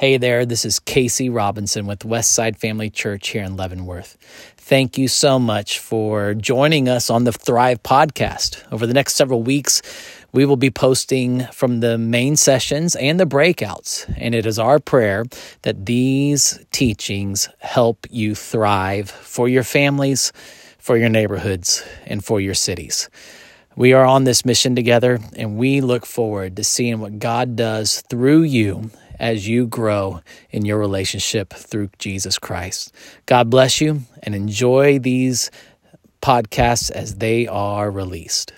Hey there, this is Casey Robinson with Westside Family Church here in Leavenworth. Thank you so much for joining us on the Thrive podcast. Over the next several weeks, we will be posting from the main sessions and the breakouts, and it is our prayer that these teachings help you thrive for your families, for your neighborhoods, and for your cities. We are on this mission together, and we look forward to seeing what God does through you as you grow in your relationship through Jesus Christ. God bless you and enjoy these podcasts as they are released.